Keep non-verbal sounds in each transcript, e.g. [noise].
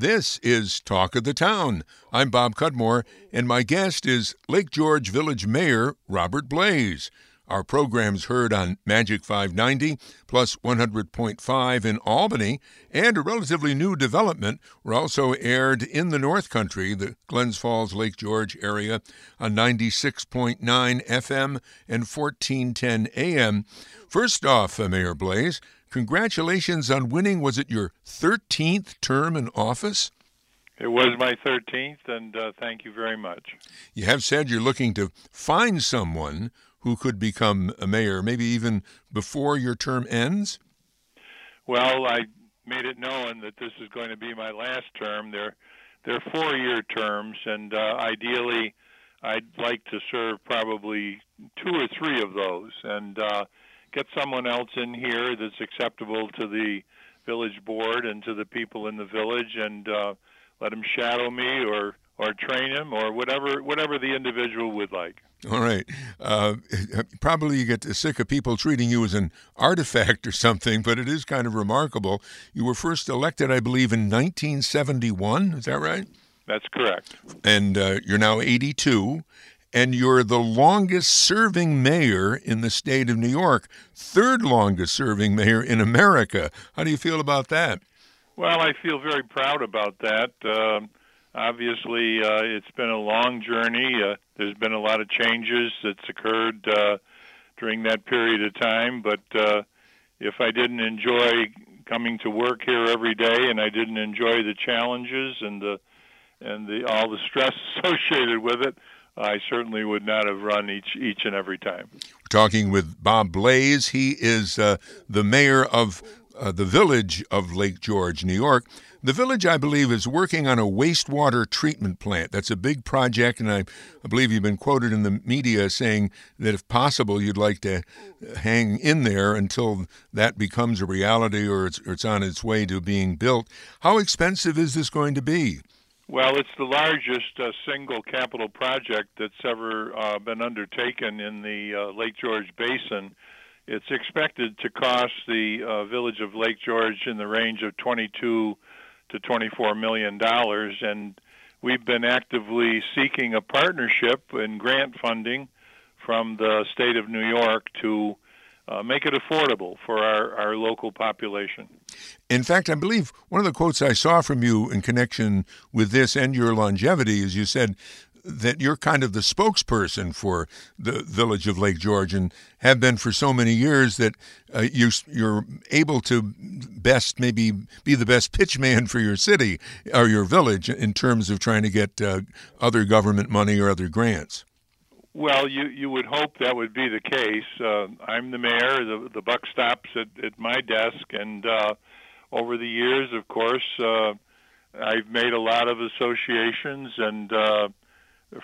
This is Talk of the Town. I'm Bob Cudmore, and my guest is Lake George Village Mayor Robert Blais. Our program's heard on Magic 590 plus 100.5 in Albany, and a relatively new development. We're also aired in the North Country, the Glens Falls, Lake George area, on 96.9 FM and 1410 AM. First off, uh, Mayor Blais, congratulations on winning. Was it your 13th term in office? It was my 13th, and uh, thank you very much. You have said you're looking to find someone who could become a mayor, maybe even before your term ends? Well, I made it known that this is going to be my last term. They're they're four-year terms, and uh, ideally, I'd like to serve probably two or three of those, and uh, get someone else in here that's acceptable to the village board and to the people in the village, and uh, let him shadow me or or train him or whatever whatever the individual would like. All right. Uh, [laughs] probably you get sick of people treating you as an artifact or something, but it is kind of remarkable. You were first elected, I believe, in 1971. Is that right? That's correct. And uh, you're now 82, and you're the longest serving mayor in the state of New York, third longest serving mayor in America. How do you feel about that? Well, I feel very proud about that. Uh, obviously, uh, it's been a long journey. Uh, there's been a lot of changes that's occurred uh, during that period of time. But uh, if I didn't enjoy coming to work here every day, and I didn't enjoy the challenges and the and the all the stress [laughs] associated with it, I certainly would not have run each each and every time. Talking with Bob Blais, He is uh, the mayor of uh, the village of Lake George, New York. The village, I believe, is working on a wastewater treatment plant. That's a big project, and I, I believe you've been quoted in the media saying that if possible, you'd like to hang in there until that becomes a reality or it's, or it's on its way to being built. How expensive is this going to be? Well, it's the largest uh, single capital project that's ever uh, been undertaken in the uh, Lake George Basin. It's expected to cost the uh, village of Lake George in the range of 22 to 24 million dollars, and we've been actively seeking a partnership and grant funding from the state of New York to uh, make it affordable for our, our local population. In fact, I believe one of the quotes I saw from you in connection with this and your longevity is you said that you're kind of the spokesperson for the village of Lake George and have been for so many years that uh, you, you're able to best maybe be the best pitchman for your city or your village in terms of trying to get uh, other government money or other grants. Well, you you would hope that would be the case. Uh, I'm the mayor. The the buck stops at, at my desk, and uh, over the years, of course, uh, I've made a lot of associations and uh,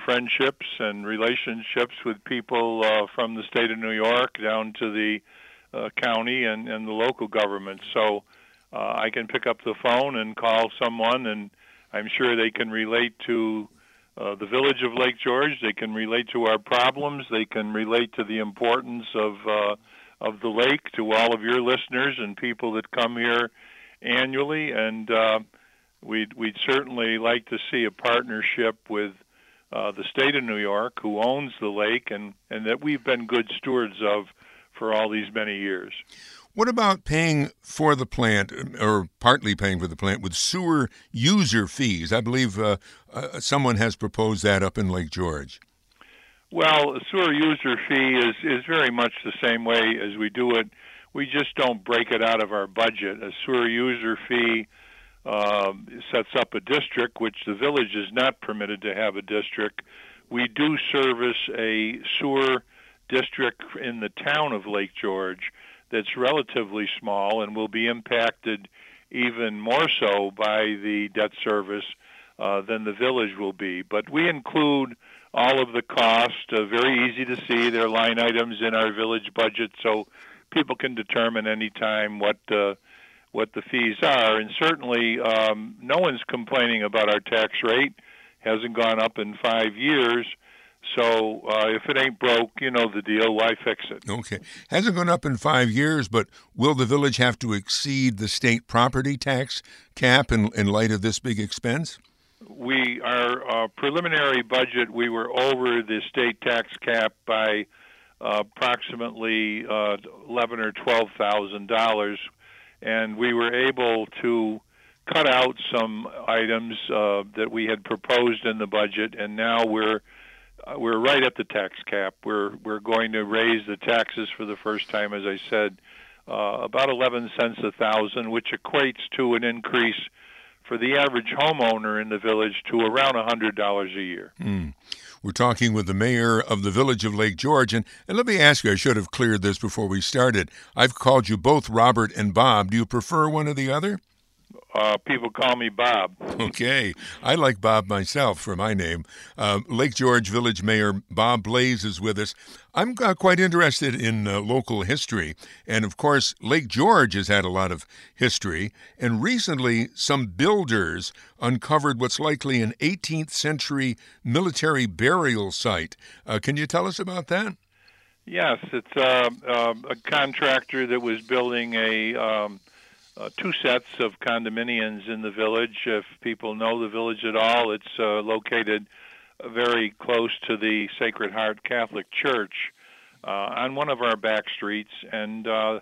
friendships and relationships with people uh, from the state of New York down to the uh, county and, and the local government. So uh, I can pick up the phone and call someone, and I'm sure they can relate to uh, the village of Lake George. They can relate to our problems. They can relate to the importance of uh, of the lake to all of your listeners and people that come here annually. And uh, we'd we'd certainly like to see a partnership with uh, the state of New York, who owns the lake, and, and that we've been good stewards of for all these many years. What about paying for the plant, or partly paying for the plant, with sewer user fees? I believe uh, uh, someone has proposed that up in Lake George. Well, a sewer user fee is, is very much the same way as we do it. We just don't break it out of our budget. A sewer user fee uh, sets up a district, which the village is not permitted to have a district. We do service a sewer district in the town of Lake George that's relatively small and will be impacted even more so by the debt service uh, than the village will be. But we include all of the cost, uh, very easy to see. There are line items in our village budget, so people can determine any time what uh, what the fees are. And certainly, um, no one's complaining about our tax rate. hasn't gone up in five years. So uh, if it ain't broke, you know the deal. Why fix it? Okay. Hasn't gone up in five years, but will the village have to exceed the state property tax cap in, in light of this big expense? We our uh, preliminary budget we were over the state tax cap by uh, approximately uh, eleven or twelve thousand dollars, and we were able to cut out some items uh, that we had proposed in the budget, and now we're we're right at the tax cap. We're we're going to raise the taxes for the first time, as I said, uh, about 11 cents a thousand, which equates to an increase for the average homeowner in the village to around $100 a year. Mm. We're talking with the mayor of the village of Lake George. And, and let me ask you, I should have cleared this before we started. I've called you both Robert and Bob. Do you prefer one or the other? Uh, people call me Bob. [laughs] Okay. I like Bob myself for my name. Uh, Lake George Village Mayor Bob Blais is with us. I'm uh, quite interested in uh, local history. And of course, Lake George has had a lot of history. And recently, some builders uncovered what's likely an 18th century military burial site. Uh, can you tell us about that? Yes. It's uh, a contractor that was building a. Um, uh, two sets of condominiums in the village. If people know the village at all, it's uh, located very close to the Sacred Heart Catholic Church uh, on one of our back streets, and uh,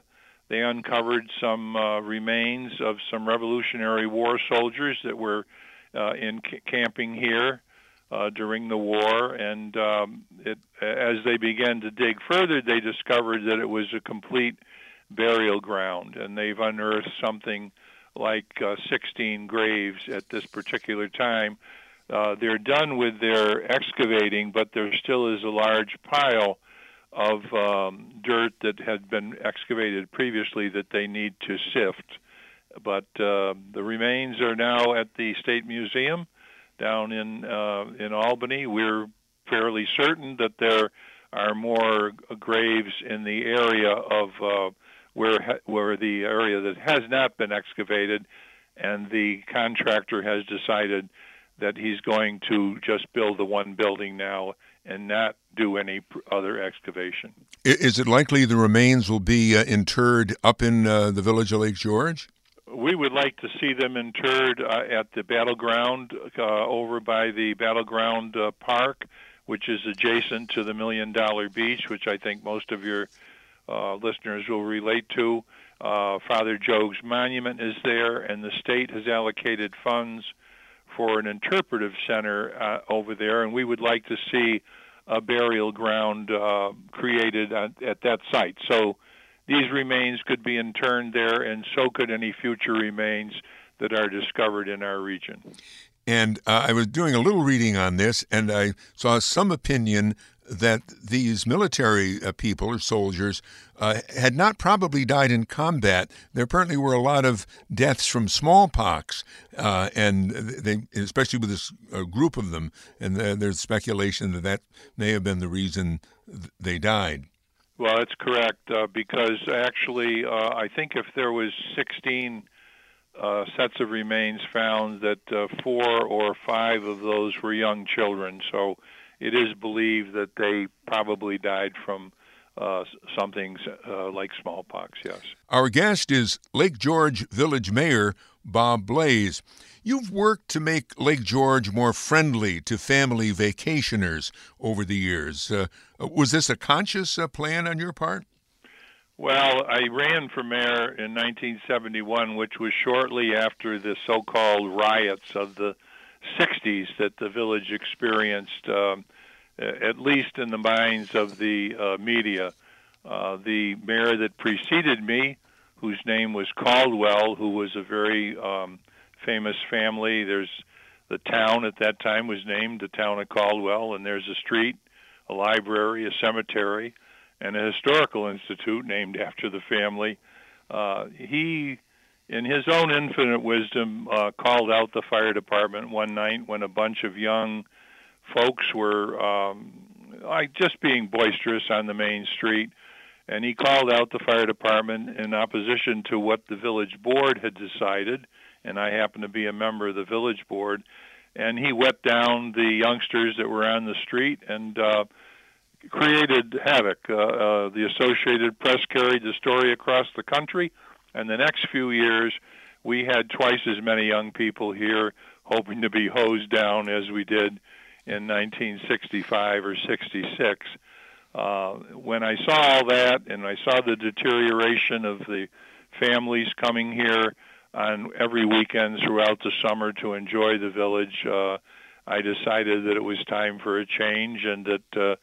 they uncovered some uh, remains of some Revolutionary War soldiers that were uh, in c- camping here. Uh, during the war, and um, it, as they began to dig further, they discovered that it was a complete burial ground, and they've unearthed something like uh, 16 graves at this particular time. Uh, they're done with their excavating, but there still is a large pile of um, dirt that had been excavated previously that they need to sift. But uh, the remains are now at the State Museum down in uh, in Albany. We're fairly certain that there are more graves in the area of uh, where where the area that has not been excavated, and the contractor has decided that he's going to just build the one building now and not do any other excavation. Is it likely the remains will be uh, interred up in uh, the village of Lake George? We would like to see them interred uh, at the battleground uh, over by the battleground uh, park, which is adjacent to the Million Dollar Beach, which I think most of your uh, listeners will relate to. Uh, Father Jogues Monument is there, and the state has allocated funds for an interpretive center uh, over there, and we would like to see a burial ground uh, created at, at that site. So these remains could be interned there, and so could any future remains that are discovered in our region. And uh, I was doing a little reading on this, and I saw some opinion that these military uh, people or soldiers uh, had not probably died in combat. There apparently were a lot of deaths from smallpox, uh, and they, especially with this uh, group of them. And there's speculation that that may have been the reason they died. Well, that's correct uh, because actually, uh, I think if there was 16 sets of remains found, that four or five of those were young children. So it is believed that they probably died from uh, something uh, like smallpox, yes. Our guest is Lake George Village Mayor Bob Blais. You've worked to make Lake George more friendly to family vacationers over the years. Uh, was this a conscious uh, plan on your part? Well, I ran for mayor in 1971, which was shortly after the so called riots of the 60s that the village experienced, um, at least in the minds of the uh, media. Uh, the mayor that preceded me, whose name was Caldwell, who was a very um, famous family. There's the town at that time was named the town of Caldwell, and there's a street, a library, a cemetery, and a historical institute named after the family. Uh, he in his own infinite wisdom, uh, called out the fire department one night when a bunch of young folks were um, like just being boisterous on the main street. And he called out the fire department in opposition to what the village board had decided. And I happened to be a member of the village board. and he wet down the youngsters that were on the street and uh, created havoc. Uh, uh, the Associated Press carried the story across the country, and the next few years, we had twice as many young people here hoping to be hosed down as we did in 1965 or 66. Uh, when I saw all that and I saw the deterioration of the families coming here on every weekend throughout the summer to enjoy the village, uh, I decided that it was time for a change and that uh,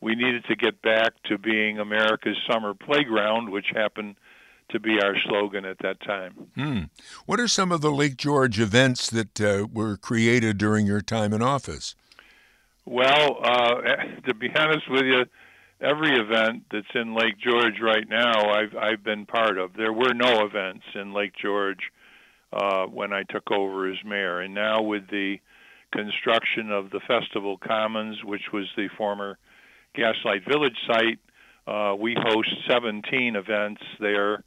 we needed to get back to being America's summer playground, which happened to be our slogan at that time. Hmm. What are some of the Lake George events that uh, were created during your time in office? Well, uh, to be honest with you, every event that's in Lake George right now, I've I've been part of. There were no events in Lake George uh, when I took over as mayor, and now with the construction of the Festival Commons, which was the former Gaslight Village site, uh, we host 17 events there,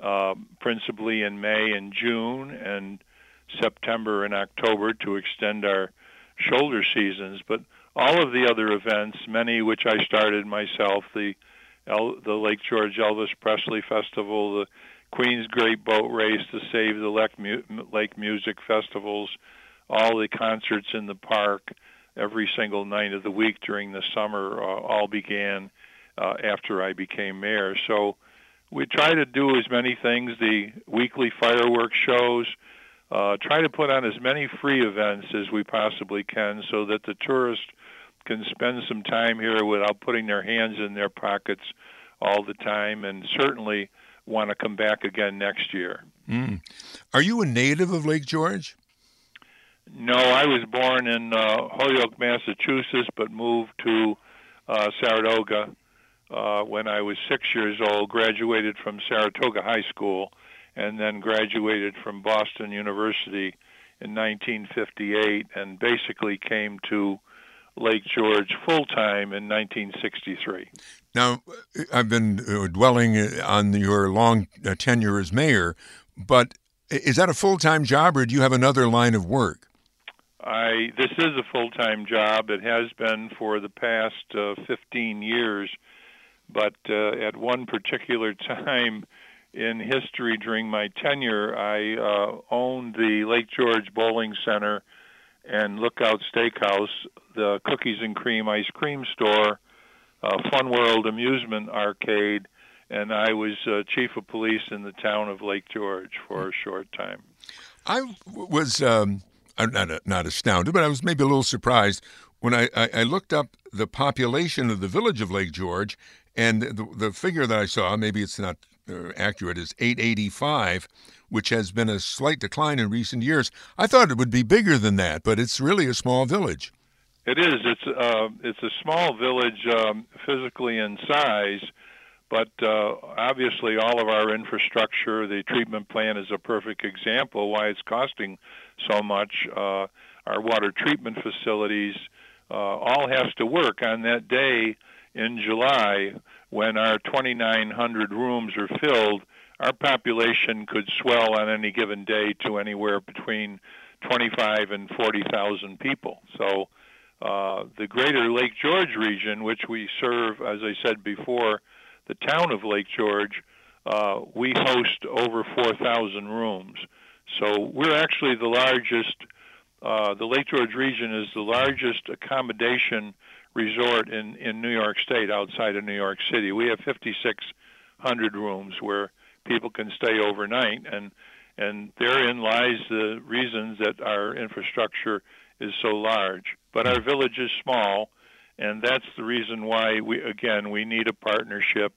uh, principally in May and June, and September and October to extend our shoulder seasons. But all of the other events, many which I started myself, the El- the Lake George Elvis Presley Festival, the Queen's Great Boat Race, the Save the Lake, Mu- Lake Music Festivals, all the concerts in the park every single night of the week during the summer uh, all began uh, after I became mayor. So we try to do as many things, the weekly fireworks shows, uh, try to put on as many free events as we possibly can so that the tourists can spend some time here without putting their hands in their pockets all the time and certainly want to come back again next year. Mm. Are you a native of Lake George? No, I was born in uh, Holyoke, Massachusetts, but moved to uh, Saratoga uh, when I was six years old. Graduated from Saratoga High School, and then graduated from Boston University in 1958, and basically came to Lake George full time in 1963. Now, I've been uh, dwelling on your long uh, tenure as mayor, but is that a full time job, or do you have another line of work? I this is a full time job. It has been for the past uh, 15 years, but uh, at one particular [laughs] time in history during my tenure, I uh, owned the Lake George Bowling Center and Lookout Steakhouse, the Cookies and Cream ice cream store, uh, Fun World Amusement Arcade, and I was uh, chief of police in the town of Lake George for a short time. I was um, not not astounded, but I was maybe a little surprised when I, I, I looked up the population of the village of Lake George, and the, the figure that I saw, maybe it's not uh, accurate, is 885 which has been a slight decline in recent years. I thought it would be bigger than that, but it's really a small village. It is. It's uh, it's a small village um, physically in size, but uh, obviously all of our infrastructure, the treatment plant is a perfect example why it's costing so much. Uh, our water treatment facilities uh, all has to work on that day in July when our 2,900 rooms are filled our population could swell on any given day to anywhere between 25 and 40,000 people. So uh, the greater Lake George region, which we serve, as I said before, the town of Lake George, uh, we host over 4,000 rooms. So we're actually the largest. Uh, the Lake George region is the largest accommodation resort in in New York State outside of New York City. We have 5,600 rooms where people can stay overnight and and therein lies the reasons that our infrastructure is so large but our village is small and that's the reason why we again we need a partnership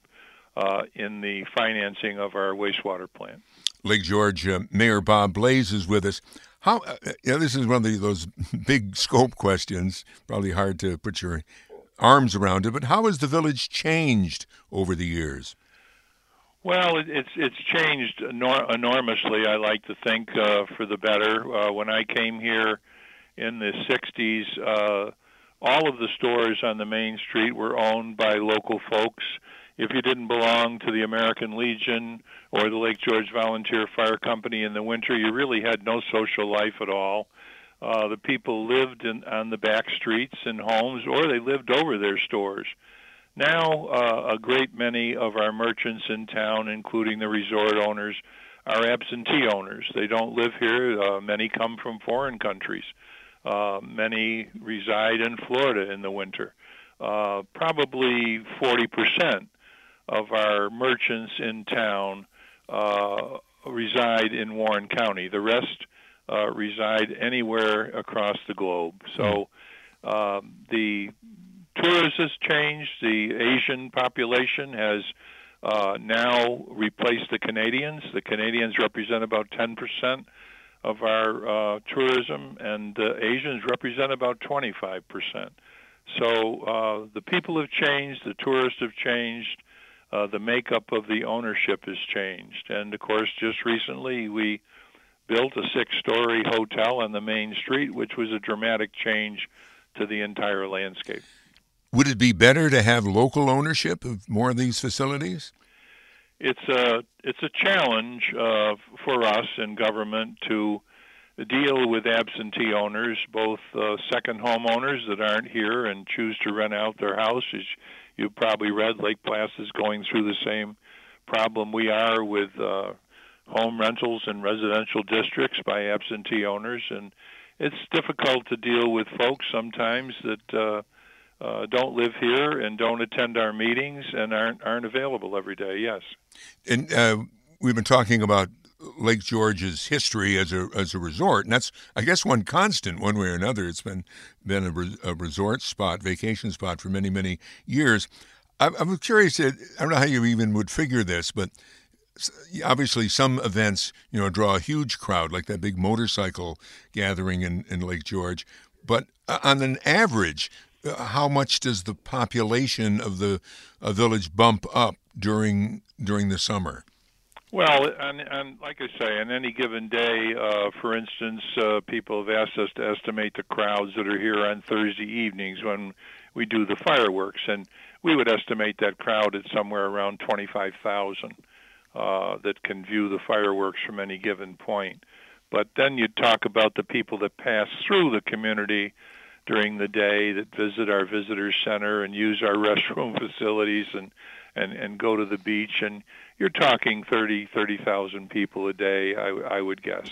uh, in the financing of our wastewater plant. Lake George uh, Mayor Bob Blais is with us. How? Uh, yeah, this is one of the, those [laughs] big scope questions. Probably hard to put your arms around it, but how has the village changed over the years? Well, it, it's it's changed enor- enormously. I like to think uh, for the better. Uh, when I came here in the '60s, uh, all of the stores on the main street were owned by local folks. If you didn't belong to the American Legion or the Lake George Volunteer Fire Company in the winter, you really had no social life at all. Uh, the people lived in, on the back streets in homes, or they lived over their stores. Now, uh, a great many of our merchants in town, including the resort owners, are absentee owners. They don't live here. Uh, many come from foreign countries. Uh, many reside in Florida in the winter. Uh, probably 40% of our merchants in town uh, reside in Warren County. The rest uh, reside anywhere across the globe. So um, the tourism has changed. The Asian population has uh, now replaced the Canadians. The Canadians represent about 10% of our uh, tourism, and the Asians represent about 25%. So uh, the people have changed, the tourists have changed, uh, the makeup of the ownership has changed. And of course, just recently we built a six story hotel on the main street, which was a dramatic change to the entire landscape. Would it be better to have local ownership of more of these facilities? It's a it's a challenge uh, for us in government to deal with absentee owners, both uh, second homeowners that aren't here and choose to rent out their house. As you've probably read, Lake Placid is going through the same problem we are with uh, home rentals in residential districts by absentee owners, and it's difficult to deal with folks sometimes that uh, uh, don't live here and don't attend our meetings and aren't aren't available every day. Yes, and uh, we've been talking about Lake George's history as a as a resort, and that's I guess one constant, one way or another. It's been been a, re, a resort spot, vacation spot for many many years. I'm, I'm curious. I don't know how you even would figure this, but obviously some events you know draw a huge crowd, like that big motorcycle gathering in, in Lake George. But uh, on an average, uh, how much does the population of the uh, village bump up during during the summer? Well, and, and like I say, on any given day, uh, for instance, uh, people have asked us to estimate the crowds that are here on Thursday evenings when we do the fireworks, and we would estimate that crowd at somewhere around 25,000 uh, that can view the fireworks from any given point. But then you talk about the people that pass through the community during the day that visit our visitor center and use our [laughs] restroom facilities and and and go to the beach and you're talking 30 30,000 people a day I, I would guess.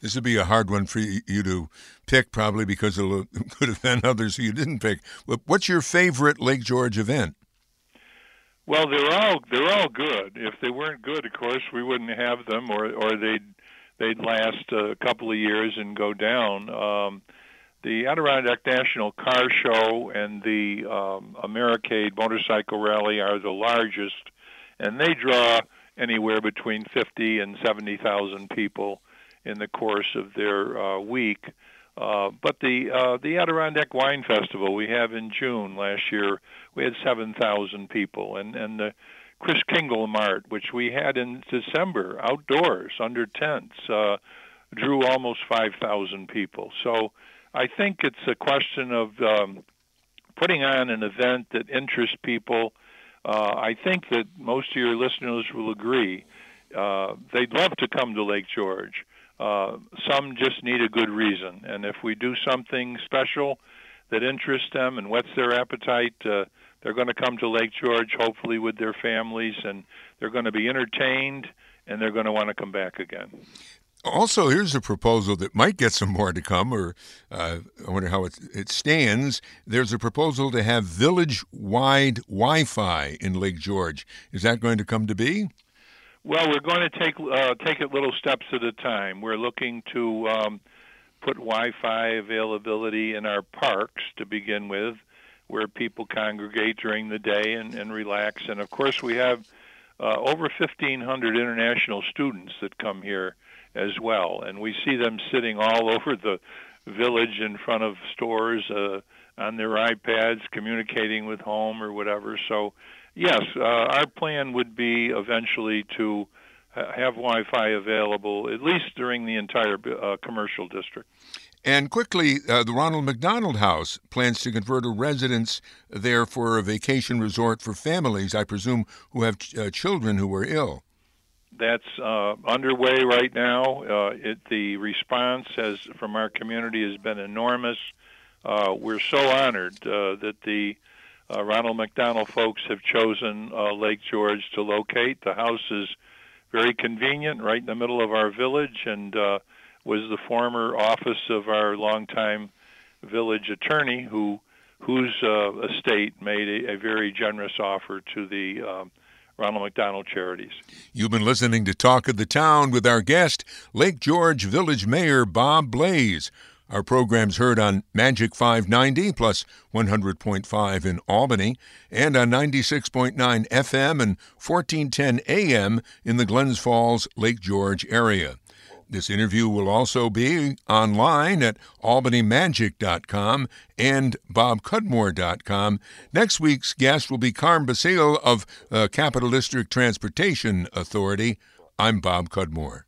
This would be a hard one for you to pick probably because there [laughs] could have been others who you didn't pick. But what's your favorite lake george event? Well they're all they're all good. If they weren't good of course we wouldn't have them or or they'd they'd last a couple of years and go down. Um the Adirondack National Car Show and the um, Americade Motorcycle Rally are the largest, and they draw anywhere between 50 and 70,000 people in the course of their uh, week. Uh, but the uh, the Adirondack Wine Festival we have in June last year, we had 7,000 people, and and the Chris Kringle Mart, which we had in December outdoors under tents, uh, drew almost 5,000 people. So I think it's a question of um, putting on an event that interests people. Uh, I think that most of your listeners will agree. Uh, they'd love to come to Lake George. Uh, some just need a good reason, and if we do something special that interests them and whets their appetite, uh, they're going to come to Lake George, hopefully with their families, and they're going to be entertained, and they're going to want to come back again. Also, here's a proposal that might get some more to come, or uh, I wonder how it, it stands. There's a proposal to have village wide Wi Fi in Lake George. Is that going to come to be? Well, we're going to take uh, take it little steps at a time. We're looking to um, put Wi-Fi availability in our parks to begin with, where people congregate during the day and, and relax. And of course, we have uh, over 1,500 international students that come here as well. And we see them sitting all [laughs] over the village in front of stores uh, on their iPads, communicating with home or whatever. So, yes, uh, our plan would be eventually to have Wi-Fi available at least during the entire uh, commercial district. And quickly, uh, the Ronald McDonald House plans to convert a residence there for a vacation resort for families, I presume, who have ch- uh, children who are ill. That's uh, underway right now. Uh, it, the response has from our community has been enormous. Uh, we're so honored uh, that the uh, Ronald McDonald folks have chosen uh, Lake George to locate. The house is very convenient, right in the middle of our village, and was the former office of our longtime village attorney, who whose estate made a, a, very generous offer to the um, Ronald McDonald Charities. You've been listening to Talk of the Town with our guest, Lake George Village Mayor Bob Blais. Our program's heard on Magic 590 plus 100.5 in Albany and on 96.9 FM and 1410 AM in the Glens Falls, Lake George area. This interview will also be online at albanymagic.com and bobcudmore.com. Next week's guest will be Carm Basile of uh, Capital District Transportation Authority. I'm Bob Cudmore.